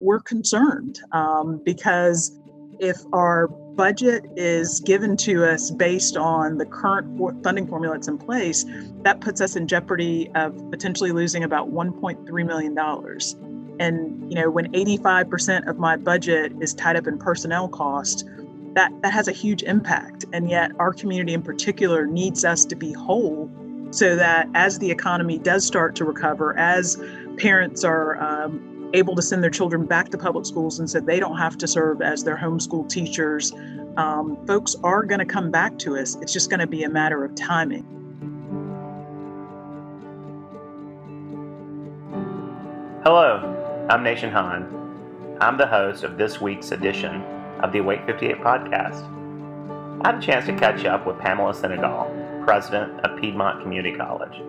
we're concerned um, because if our budget is given to us based on the current funding formula that's in place, that puts us in jeopardy of potentially losing about $1.3 million. And you know, when 85% of my budget is tied up in personnel cost, that, that has a huge impact. And yet our community in particular needs us to be whole so that as the economy does start to recover, as parents are um, able to send their children back to public schools and said they don't have to serve as their homeschool teachers. Um, folks are going to come back to us. It's just going to be a matter of timing. Hello, I'm Nation Hahn. I'm the host of this week's edition of the Awake 58 podcast. I had a chance to catch up with Pamela Senegal, president of Piedmont Community College.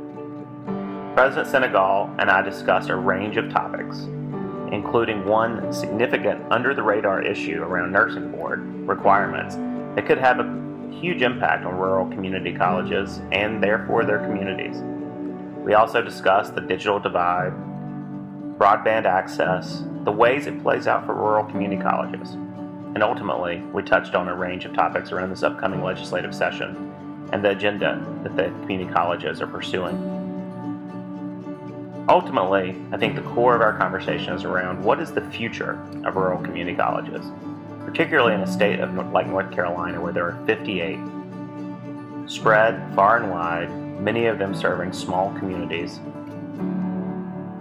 President Senegal and I discussed a range of topics, including one significant under the radar issue around nursing board requirements that could have a huge impact on rural community colleges and therefore their communities. We also discussed the digital divide, broadband access, the ways it plays out for rural community colleges, and ultimately, we touched on a range of topics around this upcoming legislative session and the agenda that the community colleges are pursuing ultimately, I think the core of our conversation is around what is the future of rural community colleges, particularly in a state of like North Carolina where there are 58 spread far and wide, many of them serving small communities.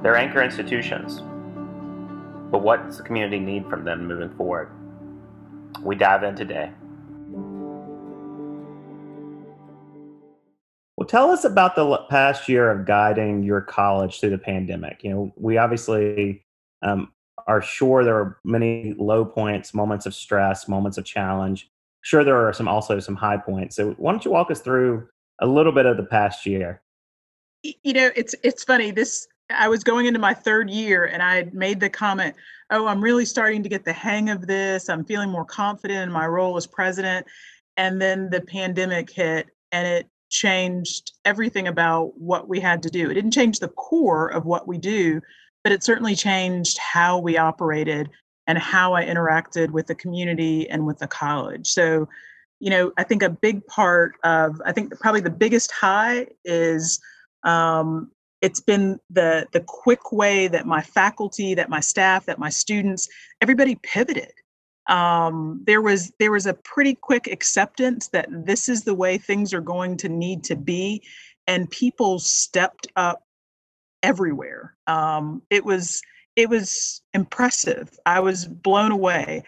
They're anchor institutions, but what does the community need from them moving forward? We dive in today. Well, tell us about the past year of guiding your college through the pandemic. You know, we obviously um, are sure there are many low points, moments of stress, moments of challenge. Sure, there are some also some high points. So, why don't you walk us through a little bit of the past year? You know, it's it's funny. This I was going into my third year, and I had made the comment, "Oh, I'm really starting to get the hang of this. I'm feeling more confident in my role as president." And then the pandemic hit, and it changed everything about what we had to do. It didn't change the core of what we do, but it certainly changed how we operated and how I interacted with the community and with the college. So, you know, I think a big part of, I think probably the biggest high is um, it's been the the quick way that my faculty, that my staff, that my students, everybody pivoted um, there was there was a pretty quick acceptance that this is the way things are going to need to be, and people stepped up everywhere. Um, it was it was impressive. I was blown away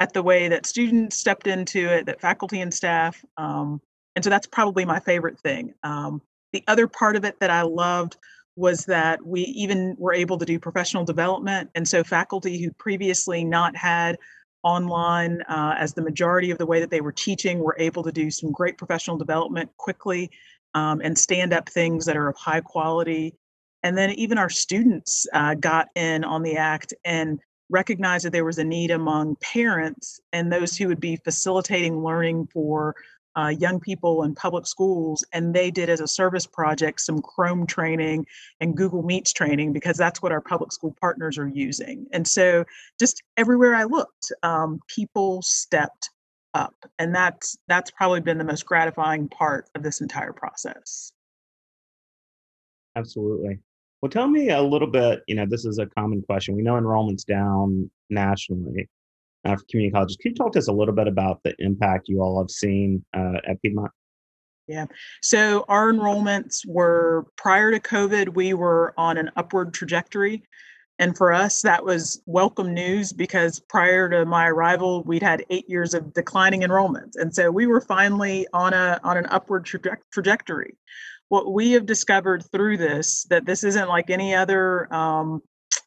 at the way that students stepped into it, that faculty and staff, um, and so that's probably my favorite thing. Um, the other part of it that I loved was that we even were able to do professional development, and so faculty who previously not had online uh, as the majority of the way that they were teaching were able to do some great professional development quickly um, and stand up things that are of high quality. And then even our students uh, got in on the act and recognized that there was a need among parents and those who would be facilitating learning for uh, young people in public schools, and they did as a service project some Chrome training and Google Meets training because that's what our public school partners are using. And so, just everywhere I looked, um, people stepped up, and that's that's probably been the most gratifying part of this entire process. Absolutely. Well, tell me a little bit. You know, this is a common question. We know enrollment's down nationally for community colleges. Can you talk to us a little bit about the impact you all have seen uh, at Piedmont? Yeah. So our enrollments were prior to COVID, we were on an upward trajectory. And for us, that was welcome news because prior to my arrival, we'd had eight years of declining enrollment. And so we were finally on a on an upward traje- trajectory. What we have discovered through this, that this isn't like any other um,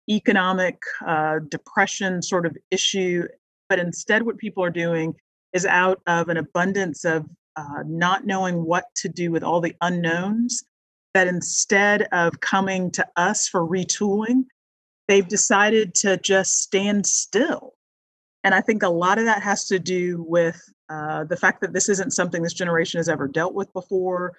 economic uh, depression sort of issue but instead, what people are doing is out of an abundance of uh, not knowing what to do with all the unknowns, that instead of coming to us for retooling, they've decided to just stand still. And I think a lot of that has to do with uh, the fact that this isn't something this generation has ever dealt with before.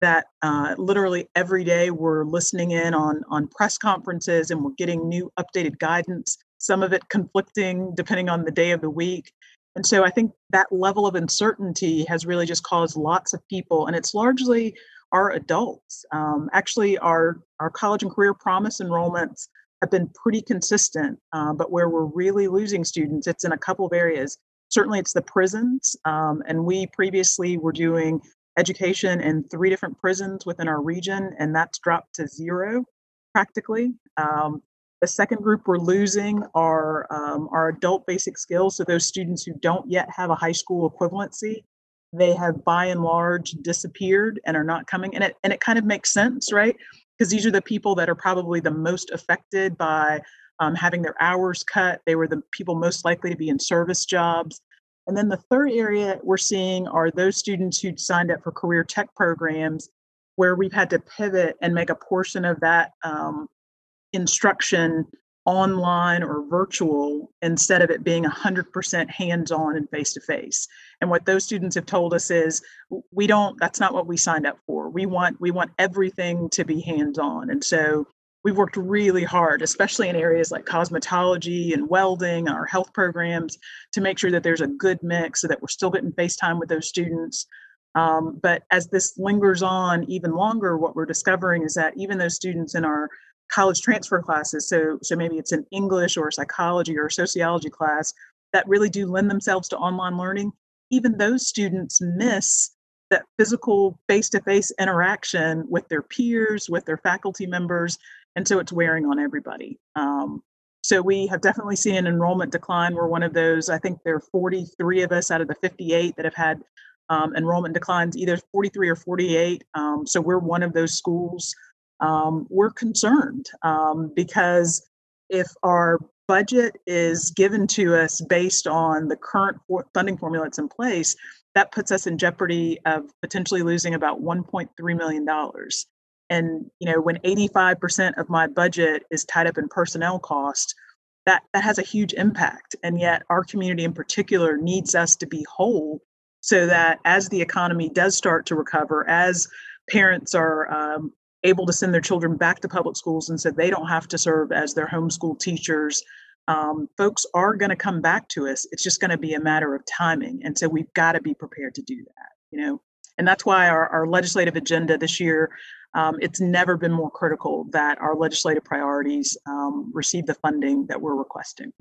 That uh, literally every day we're listening in on on press conferences and we're getting new updated guidance some of it conflicting depending on the day of the week. And so I think that level of uncertainty has really just caused lots of people, and it's largely our adults. Um, actually, our, our college and career promise enrollments have been pretty consistent, uh, but where we're really losing students, it's in a couple of areas. Certainly, it's the prisons, um, and we previously were doing education in three different prisons within our region, and that's dropped to zero practically. Um, the second group we're losing are um, our adult basic skills. So those students who don't yet have a high school equivalency, they have by and large disappeared and are not coming. And it and it kind of makes sense, right? Because these are the people that are probably the most affected by um, having their hours cut. They were the people most likely to be in service jobs. And then the third area we're seeing are those students who signed up for career tech programs where we've had to pivot and make a portion of that um, instruction online or virtual instead of it being 100% hands-on and face-to-face. And what those students have told us is we don't that's not what we signed up for. We want we want everything to be hands-on. And so we've worked really hard especially in areas like cosmetology and welding our health programs to make sure that there's a good mix so that we're still getting face time with those students. Um, but as this lingers on even longer what we're discovering is that even those students in our college transfer classes. So, so maybe it's an English or psychology or sociology class that really do lend themselves to online learning. Even those students miss that physical face-to-face interaction with their peers, with their faculty members, and so it's wearing on everybody. Um, so we have definitely seen an enrollment decline. We're one of those. I think there are 43 of us out of the 58 that have had um, enrollment declines, either 43 or 48. Um, so we're one of those schools um, we're concerned um, because if our budget is given to us based on the current funding formula that's in place, that puts us in jeopardy of potentially losing about $1.3 million. And you know, when 85% of my budget is tied up in personnel cost, that, that has a huge impact. And yet our community in particular needs us to be whole so that as the economy does start to recover, as parents are um, able to send their children back to public schools and said they don't have to serve as their homeschool teachers. Um, folks are going to come back to us. It's just going to be a matter of timing. And so we've got to be prepared to do that, you know. And that's why our, our legislative agenda this year, um, it's never been more critical that our legislative priorities um, receive the funding that we're requesting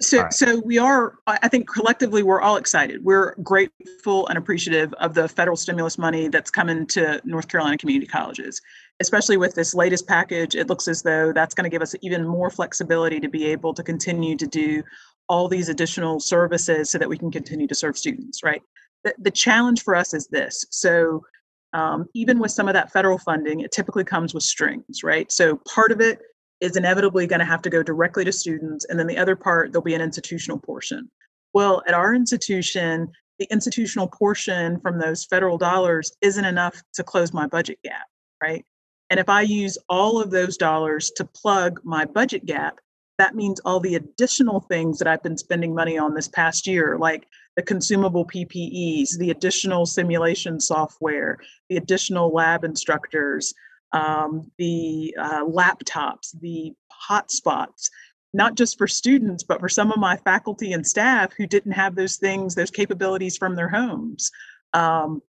so right. so we are i think collectively we're all excited. We're grateful and appreciative of the federal stimulus money that's coming to north carolina community colleges. Especially with this latest package it looks as though that's going to give us even more flexibility to be able to continue to do all these additional services so that we can continue to serve students right? The, the challenge for us is this. So um, even with some of that federal funding it typically comes with strings right? So part of it is inevitably going to have to go directly to students. And then the other part, there'll be an institutional portion. Well, at our institution, the institutional portion from those federal dollars isn't enough to close my budget gap, right? And if I use all of those dollars to plug my budget gap, that means all the additional things that I've been spending money on this past year, like the consumable PPEs, the additional simulation software, the additional lab instructors, um, the uh, laptops, the hotspots, not just for students, but for some of my faculty and staff who didn't have those things, those capabilities from their homes. Um,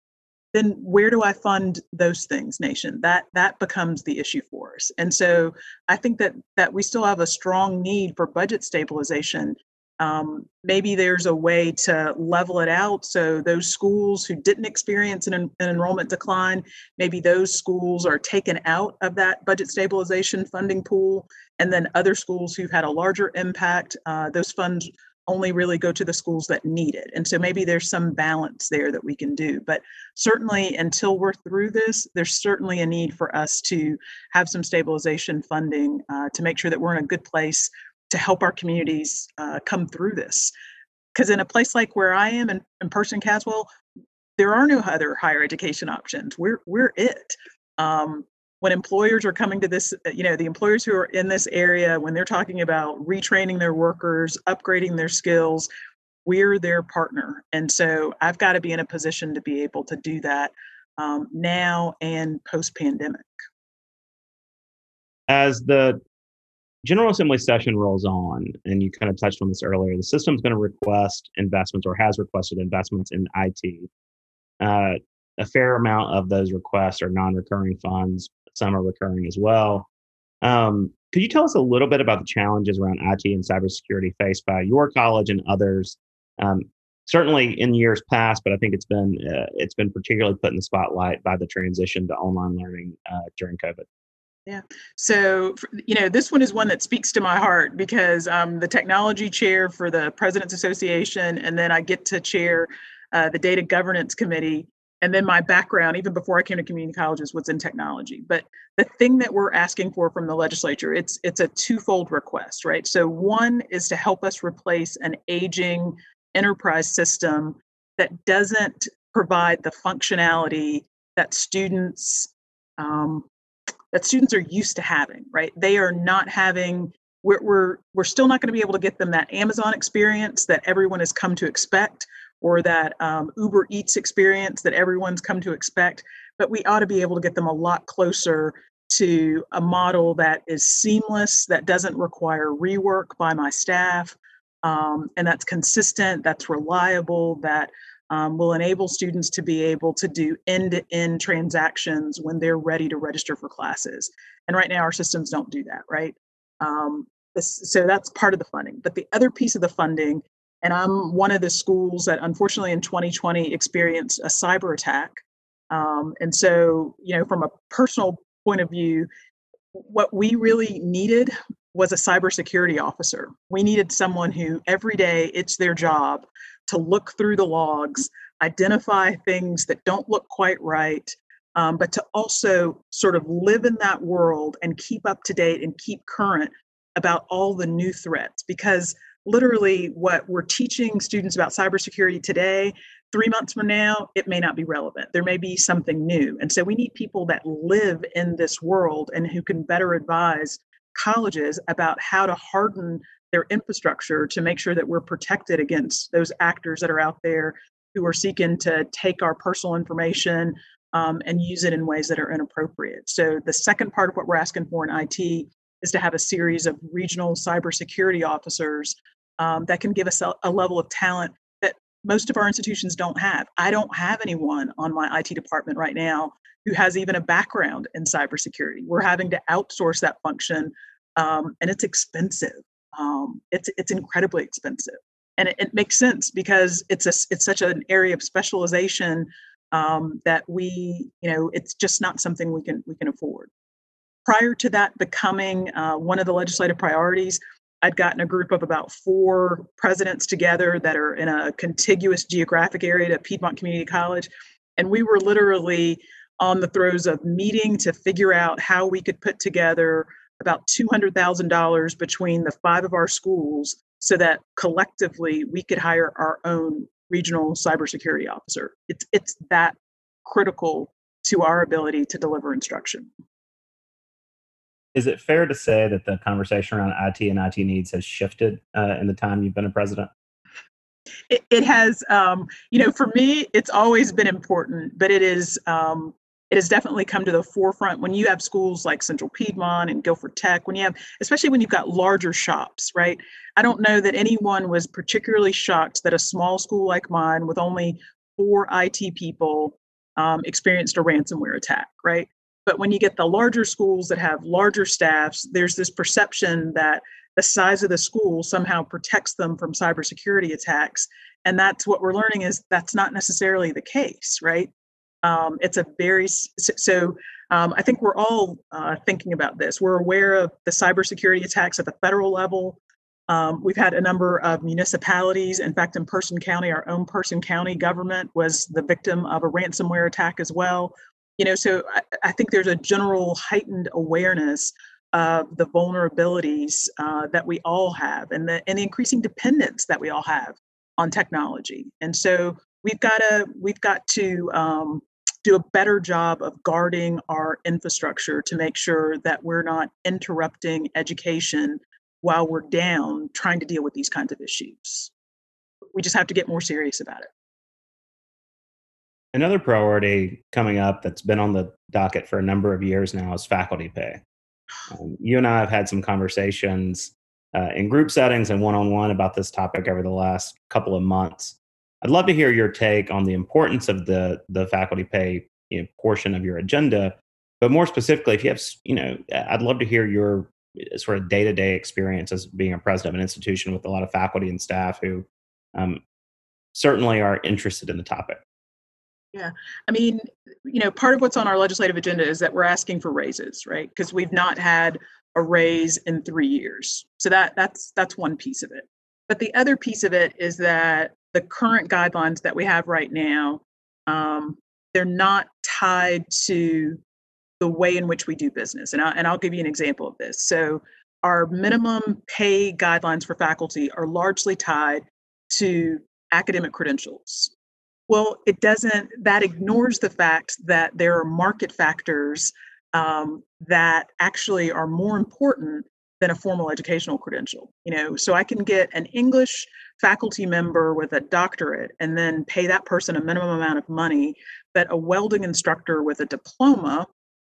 then where do I fund those things, nation? That that becomes the issue for us. And so I think that that we still have a strong need for budget stabilization um, maybe there's a way to level it out so those schools who didn't experience an, an, enrollment decline, maybe those schools are taken out of that budget stabilization funding pool. And then other schools who've had a larger impact, uh, those funds only really go to the schools that need it. And so maybe there's some balance there that we can do. But certainly until we're through this, there's certainly a need for us to have some stabilization funding uh, to make sure that we're in a good place to help our communities uh, come through this. Because in a place like where I am in, in Person Caswell, there are no other higher education options. We're we're it. Um, when employers are coming to this, uh, you know, the employers who are in this area, when they're talking about retraining their workers, upgrading their skills, we're their partner. And so I've got to be in a position to be able to do that um, now and post pandemic. As the General Assembly session rolls on, and you kind of touched on this earlier. The system's going to request investments or has requested investments in IT. Uh, a fair amount of those requests are non recurring funds, some are recurring as well. Um, could you tell us a little bit about the challenges around IT and cybersecurity faced by your college and others? Um, certainly in years past, but I think it's been uh, it's been particularly put in the spotlight by the transition to online learning uh, during COVID. Yeah. So, you know, this one is one that speaks to my heart because I'm the technology chair for the President's Association, and then I get to chair uh, the Data Governance Committee. And then my background, even before I came to community colleges, was in technology. But the thing that we're asking for from the legislature, it's it's a twofold request, right? So one is to help us replace an aging enterprise system that doesn't provide the functionality that students um, that students are used to having, right? They are not having, we're, we're, we're still not going to be able to get them that Amazon experience that everyone has come to expect or that um, Uber Eats experience that everyone's come to expect, but we ought to be able to get them a lot closer to a model that is seamless, that doesn't require rework by my staff, um, and that's consistent, that's reliable, that um, will enable students to be able to do end-to-end transactions when they're ready to register for classes. And right now our systems don't do that, right? Um, this, so that's part of the funding. But the other piece of the funding, and I'm one of the schools that unfortunately in 2020 experienced a cyber attack. Um, and so, you know, from a personal point of view, what we really needed was a cybersecurity officer. We needed someone who every day it's their job to look through the logs, identify things that don't look quite right, um, but to also sort of live in that world and keep up to date and keep current about all the new threats. Because literally, what we're teaching students about cybersecurity today, three months from now, it may not be relevant. There may be something new. And so we need people that live in this world and who can better advise colleges about how to harden their infrastructure to make sure that we're protected against those actors that are out there who are seeking to take our personal information um, and use it in ways that are inappropriate. So, the second part of what we're asking for in IT is to have a series of regional cybersecurity officers um, that can give us a, a level of talent most of our institutions don't have. I don't have anyone on my IT department right now who has even a background in cybersecurity. We're having to outsource that function, um, and it's expensive um, it's it's incredibly expensive, and it, it, makes sense because it's a it's such an area of specialization um, that we you know it's just not something we can we can afford. Prior to that becoming uh, one of the legislative priorities, I'd gotten a group of about four presidents together that are in a contiguous geographic area to Piedmont Community College, and we were literally on the throes of meeting to figure out how we could put together about $200,000 between the five of our schools so that collectively we could hire our own regional cybersecurity officer. It's, it's that critical to our ability to deliver instruction. Is it fair to say that the conversation around IT and IT needs has shifted uh, in the time you've been a president? It, it has, um, you know, for me, it's always been important, but it is um, it has definitely come to the forefront when you have schools like Central Piedmont and Guilford Tech, when you have, especially when you've got larger shops, right? I don't know that anyone was particularly shocked that a small school like mine with only four IT people um, experienced a ransomware attack, right? But when you get the larger schools that have larger staffs, there's this perception that the size of the school somehow protects them from cybersecurity attacks. And that's what we're learning is that's not necessarily the case, right? Um, it's a very so. Um, I think we're all uh, thinking about this. We're aware of the cybersecurity attacks at the federal level. Um, we've had a number of municipalities. In fact, in Person County, our own Person County government was the victim of a ransomware attack as well. You know, so I, I think there's a general heightened awareness of the vulnerabilities uh, that we all have and the and the increasing dependence that we all have on technology. And so we've got to we've got to um, do a better job of guarding our infrastructure to make sure that we're not interrupting education while we're down trying to deal with these kinds of issues. We just have to get more serious about it. Another priority coming up that's been on the docket for a number of years now is faculty pay. Um, you and I have had some conversations uh, in group settings and one on one about this topic over the last couple of months. I'd love to hear your take on the importance of the the faculty pay you know, portion of your agenda, but more specifically, if you have, you know, I'd love to hear your uh, sort of day to day experience as being a president of an institution with a lot of faculty and staff who um, certainly are interested in the topic. Yeah, I mean, you know, part of what's on our legislative agenda is that we're asking for raises, right? Because we've not had a raise in three years. So that that's that's one piece of it. But the other piece of it is that the current guidelines that we have right now, um, they're not tied to the way in which we do business. And, I, and I'll give you an example of this. So our minimum pay guidelines for faculty are largely tied to academic credentials. Well, it doesn't, that ignores the fact that there are market factors um, that actually are more important than a formal educational credential. You know, so I can get an English faculty member with a doctorate and then pay that person a minimum amount of money, but a welding instructor with a diploma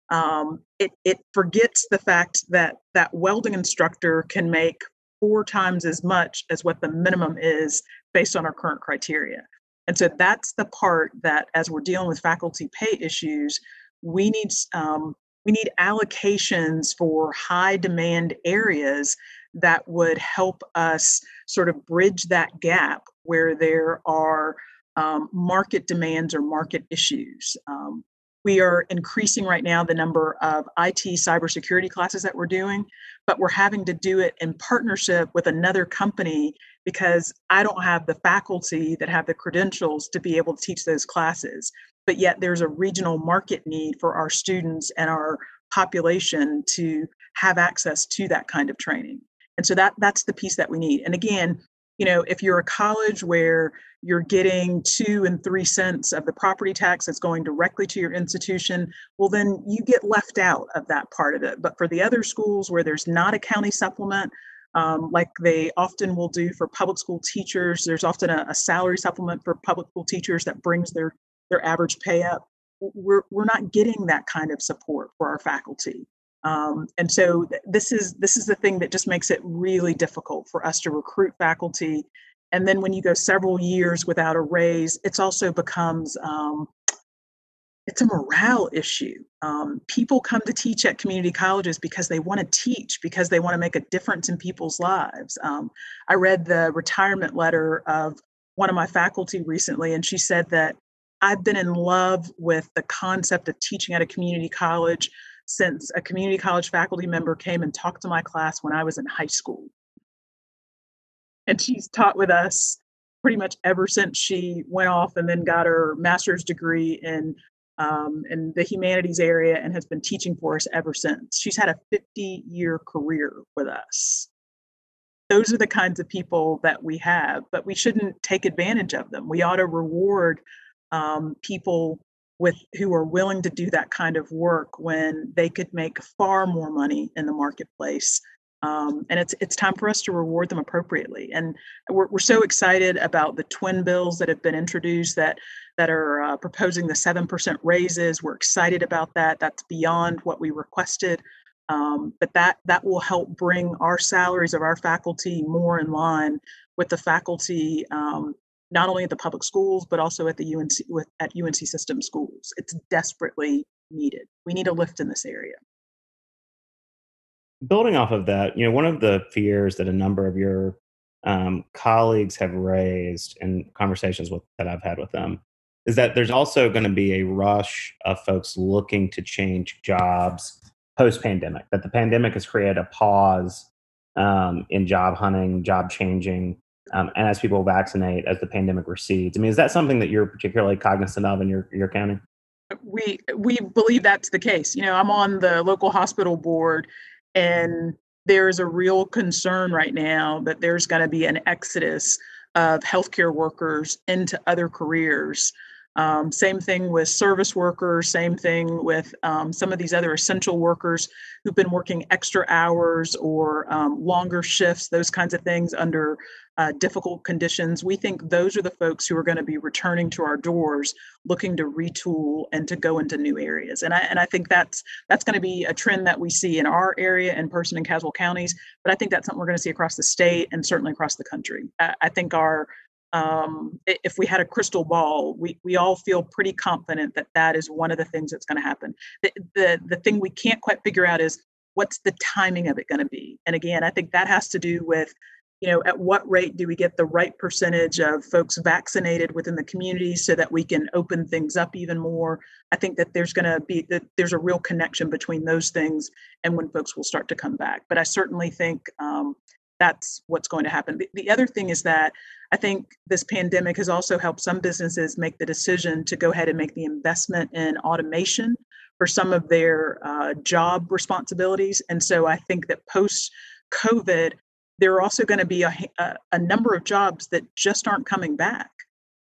um, it, it forgets the fact that that welding instructor can make four times as much as what the minimum is based on our current criteria. And so that's the part that, as we're dealing with faculty pay issues, we need um, we need allocations for high demand areas that would help us sort of bridge that gap where there are um, market demands or market issues. Um, we are increasing right now the number of IT cybersecurity classes that we're doing, but we're having to do it in partnership with another company because I don't have the faculty that have the credentials to be able to teach those classes. But yet there's a regional market need for our students and our population to have access to that kind of training. And so that that's the piece that we need. And again, you know, if you're a college where you're getting two and three cents of the property tax that's going directly to your institution, well, then you get left out of that part of it. But for the other schools where there's not a county supplement, um, like they often will do for public school teachers, there's often a, a salary supplement for public school teachers that brings their their average pay up. We're, we're not getting that kind of support for our faculty. Um, and so th- this is this is the thing that just makes it really difficult for us to recruit faculty. And then when you go several years without a raise, it's also becomes um, it's a morale issue. Um, people come to teach at community colleges because they want to teach, because they want to make a difference in people's lives. Um, I read the retirement letter of one of my faculty recently, and she said that I've been in love with the concept of teaching at a community college since a community college faculty member came and talked to my class when I was in high school. And she's taught with us pretty much ever since she went off and then got her master's degree in um, in the humanities area and has been teaching for us ever since. She's had a 50 year career with us. Those are the kinds of people that we have, but we shouldn't take advantage of them. We ought to reward um, people with who are willing to do that kind of work when they could make far more money in the marketplace. Um, and it's it's time for us to reward them appropriately. And we're we're so excited about the twin bills that have been introduced that that are uh, proposing the seven percent raises. We're excited about that. That's beyond what we requested. Um, but that that will help bring our salaries of our faculty more in line with the faculty um, not only at the public schools but also at the UNC with at UNC system schools. It's desperately needed. We need a lift in this area. Building off of that, you know, one of the fears that a number of your um, colleagues have raised in conversations with, that I've had with them is that there's also going to be a rush of folks looking to change jobs post pandemic. That the pandemic has created a pause um, in job hunting, job changing, um, and as people vaccinate as the pandemic recedes. I mean, is that something that you're particularly cognizant of in your your county? We we believe that's the case. You know, I'm on the local hospital board, and there's a real concern right now that there's going to be an exodus of healthcare workers into other careers. Um, same thing with service workers, same thing with um, some of these other essential workers who've been working extra hours or um, longer shifts, those kinds of things under uh, difficult conditions. We think those are the folks who are going to be returning to our doors looking to retool and to go into new areas. And I, and I think that's that's going to be a trend that we see in our area and Person and Caswell counties, but I think that's something we're going to see across the state and certainly across the country. I, I think our um, if we had a crystal ball, we, we all feel pretty confident that that is one of the things that's going to happen. The, the, the thing we can't quite figure out is what's the timing of it going to be? And again, I think that has to do with, you know, at what rate do we get the right percentage of folks vaccinated within the community so that we can open things up even more? I think that there's going to be that there's a real connection between those things and when folks will start to come back. But I certainly think um, that's what's going to happen. The, the, other thing is that I think this pandemic has also helped some businesses make the decision to go ahead and make the investment in automation for some of their uh, job responsibilities. And so I think that post COVID, there are also going to be a, a, a, number of jobs that just aren't coming back.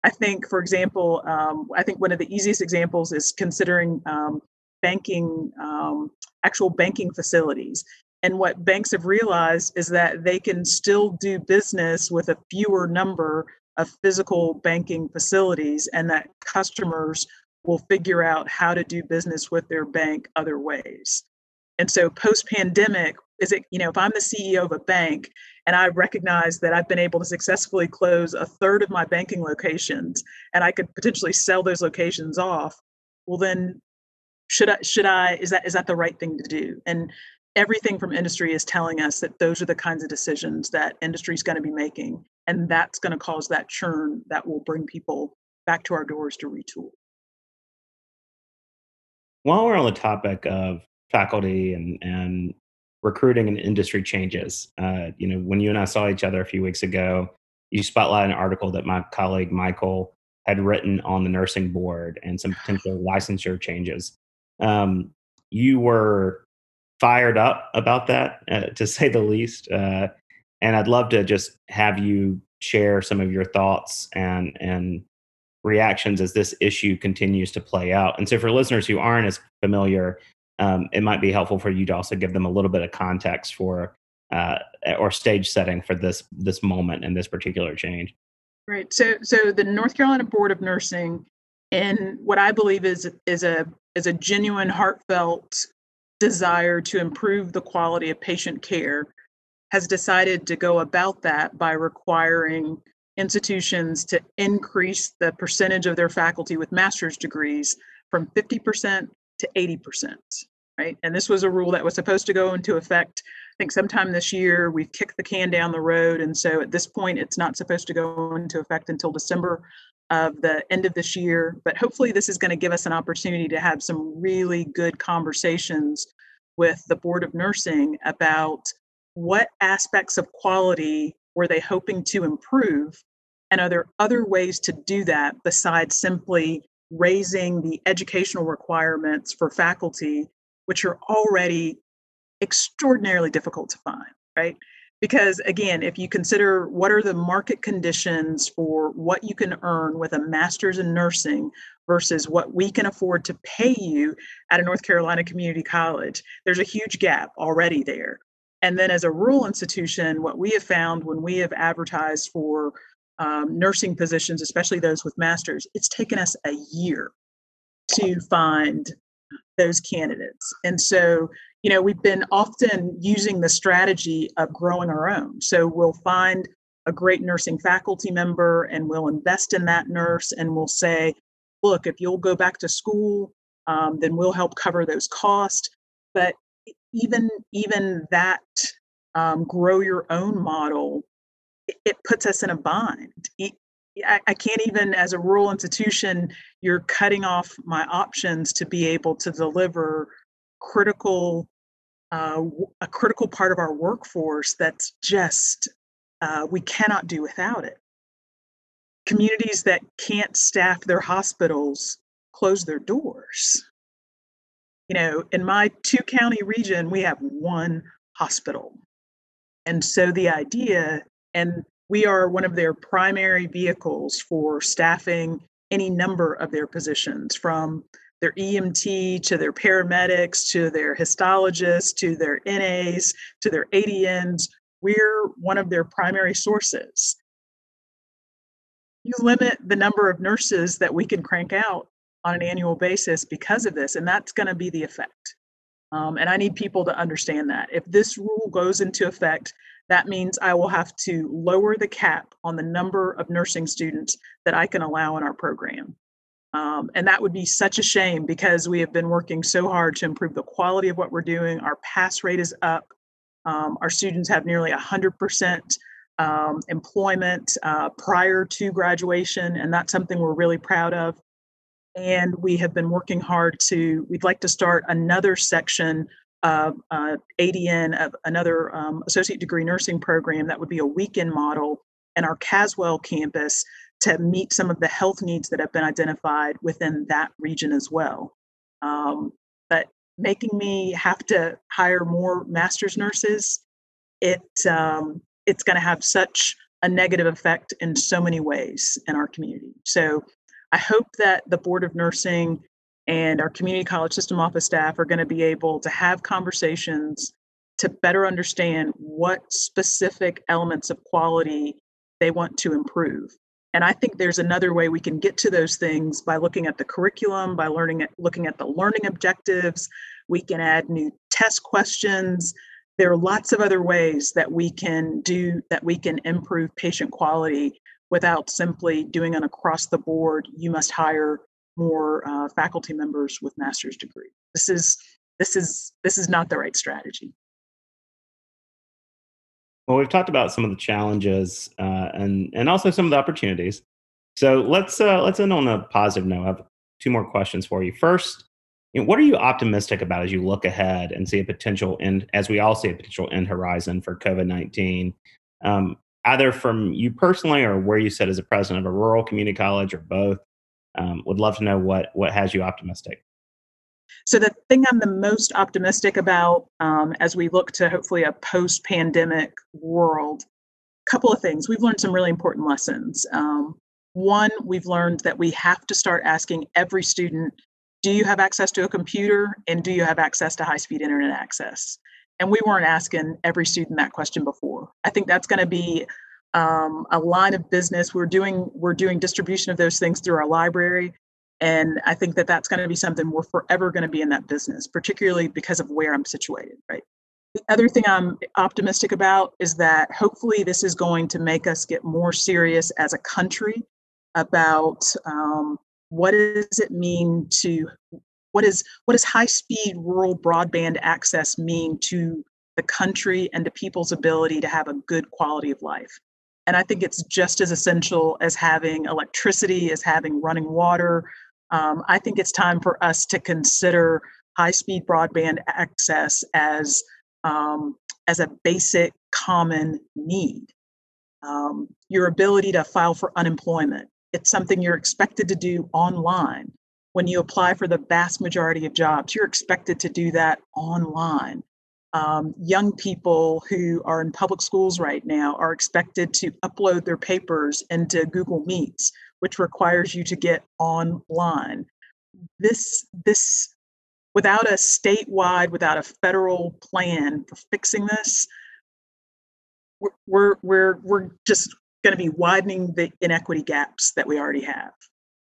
I think, for example, um, I think one of the easiest examples is considering um, banking, um, actual banking facilities. And what banks have realized is that they can still do business with a fewer number of physical banking facilities, and that customers will figure out how to do business with their bank other ways. And so, post pandemic, is it, you know, if I'm the CEO of a bank and I recognize that I've been able to successfully close a third of my banking locations and I could potentially sell those locations off, well, then should I, should I, is that, is that the right thing to do? And everything from industry is telling us that those are the kinds of decisions that industry is going to be making and that's going to cause that churn that will bring people back to our doors to retool while we're on the topic of faculty and, and recruiting and industry changes uh, you know when you and i saw each other a few weeks ago you spotlighted an article that my colleague michael had written on the nursing board and some potential licensure changes um, you were fired up about that, uh, to say the least. Uh, and I'd love to just have you share some of your thoughts and and reactions as this issue continues to play out. And so, for listeners who aren't as familiar, um, it might be helpful for you to also give them a little bit of context for uh, or stage setting for this this moment and this particular change. Right. So, so the North Carolina Board of Nursing, and what I believe is is a is a genuine, heartfelt desire to improve the quality of patient care has decided to go about that by requiring institutions to increase the percentage of their faculty with master's degrees from 50% to 80%, right? And this was a rule that was supposed to go into effect, I think, sometime this year. We've kicked the can down the road. And so at this point, it's not supposed to go into effect until December of the end of this year. But hopefully, this is going to give us an opportunity to have some really good conversations with the Board of Nursing about what aspects of quality were they hoping to improve, and are there other ways to do that besides simply raising the educational requirements for faculty, which are already extraordinarily difficult to find, right? because again if you consider what are the market conditions for what you can earn with a master's in nursing versus what we can afford to pay you at a north carolina community college there's a huge gap already there and then as a rural institution what we have found when we have advertised for um, nursing positions especially those with masters it's taken us a year to find those candidates and so you know, we've been often using the strategy of growing our own. So we'll find a great nursing faculty member and we'll invest in that nurse and we'll say, look, if you'll go back to school, um, then we'll help cover those costs. But even even that um, grow your own model, it, puts us in a bind. I, I can't even, as a rural institution, you're cutting off my options to be able to deliver critical uh, a critical part of our workforce that's just uh, we cannot do without it. Communities that can't staff their hospitals close their doors. You know, in my two county region, we have one hospital. And so the idea, and we are one of their primary vehicles for staffing any number of their positions from their EMT to their paramedics to their histologists to their NAs to their ADNs. We're one of their primary sources. You limit the number of nurses that we can crank out on an annual basis because of this, and that's going to be the effect. Um, and I need people to understand that. If this rule goes into effect, that means I will have to lower the cap on the number of nursing students that I can allow in our program. Um, and that would be such a shame because we have been working so hard to improve the quality of what we're doing. Our pass rate is up. Um, our students have nearly 100% um, employment uh, prior to graduation, and that's something we're really proud of. And we have been working hard to, we'd like to start another section of uh, ADN, of another um, associate degree nursing program that would be a weekend model in our Caswell campus to meet some of the health needs that have been identified within that region as well. Um, but making me have to hire more master's nurses, it um, it's going to have such a negative effect in so many ways in our community. So I hope that the Board of Nursing and our community college system office staff are going to be able to have conversations to better understand what specific elements of quality they want to improve. And I think there's another way we can get to those things by looking at the curriculum, by learning at, looking at the learning objectives. We can add new test questions. There are lots of other ways that we can do that we can improve patient quality without simply doing an across the board, you must hire more uh, faculty members with master's degree. This is this is this is not the right strategy. Well, we've talked about some of the challenges uh, and and also some of the opportunities. So let's uh, let's end on a positive note. I have two more questions for you. First, you know, what are you optimistic about as you look ahead and see a potential end, as we all see a potential end horizon for COVID nineteen, um, either from you personally or where you sit as a president of a rural community college or both? Um, would love to know what what has you optimistic. So the thing I'm the most optimistic about um, as we look to hopefully a post-pandemic world, a couple of things. We've learned some really important lessons. Um, one, we've learned that we have to start asking every student, do you have access to a computer and do you have access to high-speed internet access? And we weren't asking every student that question before. I think that's going to be um, a line of business. We're doing we're doing distribution of those things through our library, and I think that that's going to be something we're forever going to be in that business, particularly because of where I'm situated, right? The other thing I'm optimistic about is that hopefully this is going to make us get more serious as a country about um, what does it mean to what is what does high speed rural broadband access mean to the country and to people's ability to have a good quality of life and i think it's just as essential as having electricity as having running water um, I think it's time for us to consider high speed broadband access as, um, as a basic common need. Um, your ability to file for unemployment, it's something you're expected to do online. When you apply for the vast majority of jobs, you're expected to do that online. Um, young people who are in public schools right now are expected to upload their papers into Google Meets which requires you to get online. This, this, without a statewide, without a federal plan for fixing this, we're, we're, we're just going to be widening the inequity gaps that we already have.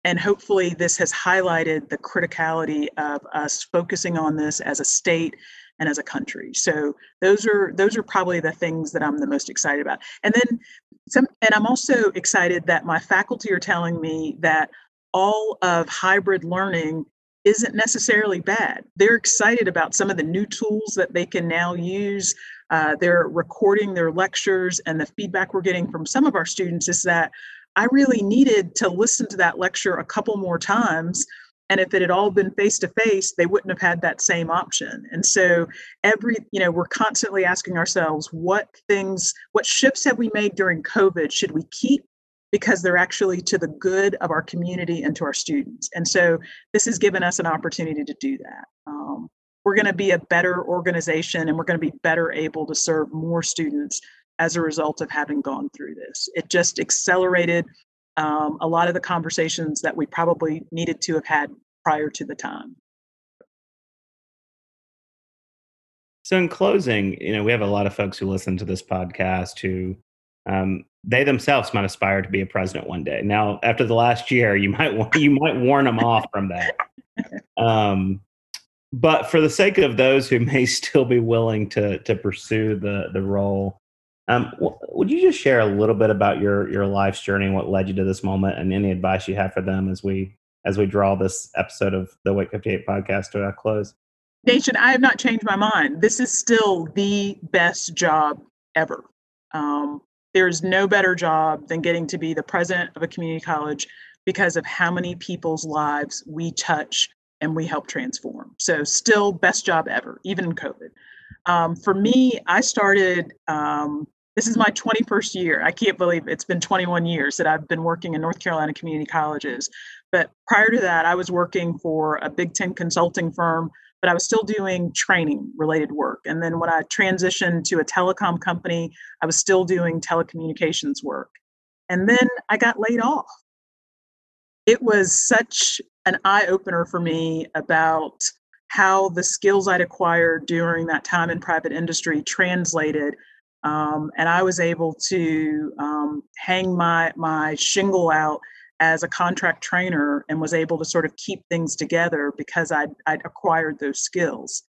And hopefully, this has highlighted the criticality of us focusing on this as a state and as a country. So those are those are probably the things that I'm the most excited about. And then some and I'm also excited that my faculty are telling me that all of hybrid learning isn't necessarily bad. They're excited about some of the new tools that they can now use. Uh, they're recording their lectures, and the feedback we're getting from some of our students is that I really needed to listen to that lecture a couple more times and if it had all been face to face they wouldn't have had that same option. And so every you know we're constantly asking ourselves what things what shifts have we made during covid? Should we keep because they're actually to the good of our community and to our students? And so this has given us an opportunity to do that. Um, we're going to be a better organization and we're going to be better able to serve more students as a result of having gone through this it just accelerated um, a lot of the conversations that we probably needed to have had prior to the time. So, in closing, you know, we have a lot of folks who listen to this podcast who um, they themselves might aspire to be a president one day. Now, after the last year, you might you might warn them off from that. Um, but for the sake of those who may still be willing to to pursue the the role, um, would you just share a little bit about your your life's journey and what led you to this moment, and any advice you have for them as we as we draw this episode of the Awake 58 podcast to a close? Nation, I have not changed my mind. This is still the best job ever. Um, there's no better job than getting to be the president of a community college because of how many people's lives we touch and we help transform. So, still best job ever, even in COVID. Um, for me, I started. Um, this is my 21st year. I can't believe it's been 21 years that I've been working in North Carolina community colleges. But prior to that, I was working for a Big Ten consulting firm but I was still doing training related work. And then when I transitioned to a telecom company, I was still doing telecommunications work. And then I got laid off. It was such an eye opener for me about how the skills I'd acquired during that time in private industry translated. Um, and I was able to um, hang my, my shingle out as a contract trainer and was able to sort of keep things together because I'd, I'd acquired those skills.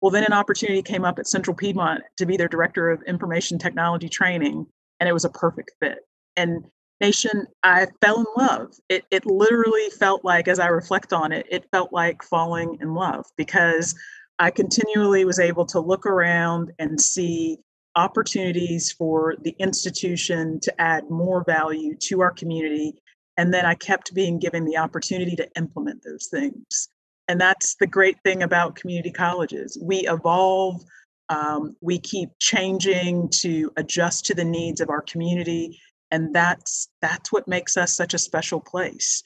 Well, then an opportunity came up at Central Piedmont to be their director of information technology training, and it was a perfect fit. And Nation, I fell in love. It, it literally felt like, as I reflect on it, it felt like falling in love because I continually was able to look around and see opportunities for the institution to add more value to our community and then I kept being given the opportunity to implement those things. And that's the great thing about community colleges. We evolve, um, we keep changing to adjust to the needs of our community. And that's that's what makes us such a special place.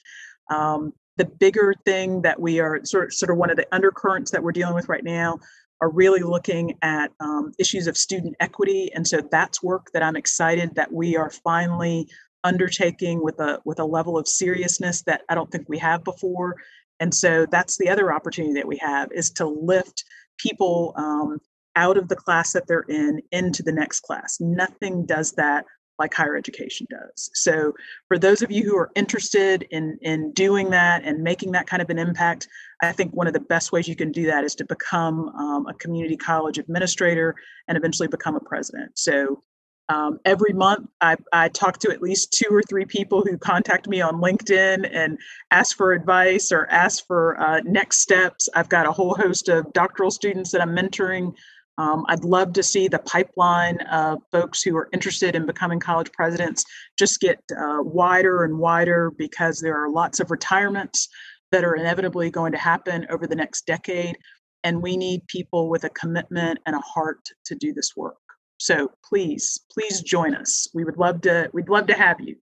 Um, the bigger thing that we are sort of, sort of one of the undercurrents that we're dealing with right now are really looking at um, issues of student equity. And so that's work that I'm excited that we are finally undertaking with a with a level of seriousness that I don't think we have before. And so that's the other opportunity that we have is to lift people um, out of the class that they're in into the next class. Nothing does that like higher education does. So for those of you who are interested in in doing that and making that kind of an impact, I think one of the best ways you can do that is to become um, a community college administrator and eventually become a president. So um, every month, I, I talk to at least two or three people who contact me on LinkedIn and ask for advice or ask for uh, next steps. I've got a whole host of doctoral students that I'm mentoring. Um, I'd love to see the pipeline of folks who are interested in becoming college presidents just get uh, wider and wider because there are lots of retirements that are inevitably going to happen over the next decade. And we need people with a commitment and a heart to do this work. So please, please join us. We would love to. We'd love to have you.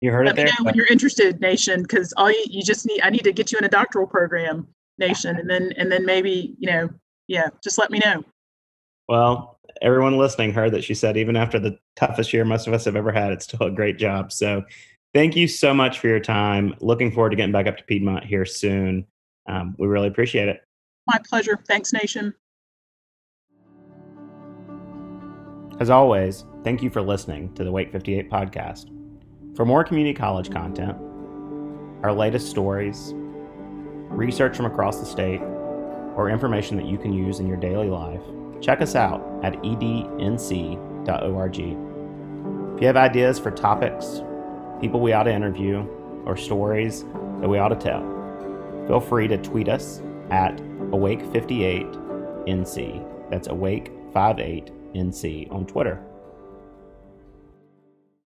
You heard Let it there. me know when you're interested, Nation, because all you, you just need. I need to get you in a doctoral program, Nation, and then and then maybe you know, yeah, just let me know. Well, everyone listening heard that she said even after the toughest year most of us have ever had, it's still a great job. So thank you so much for your time. Looking forward to getting back up to Piedmont here soon. Um, we really appreciate it. My pleasure. Thanks, Nation. As always, thank you for listening to the Awake58 podcast. For more community college content, our latest stories, research from across the state, or information that you can use in your daily life, check us out at ednc.org. If you have ideas for topics, people we ought to interview, or stories that we ought to tell, feel free to tweet us at Awake58NC. That's Awake58 NC on Twitter.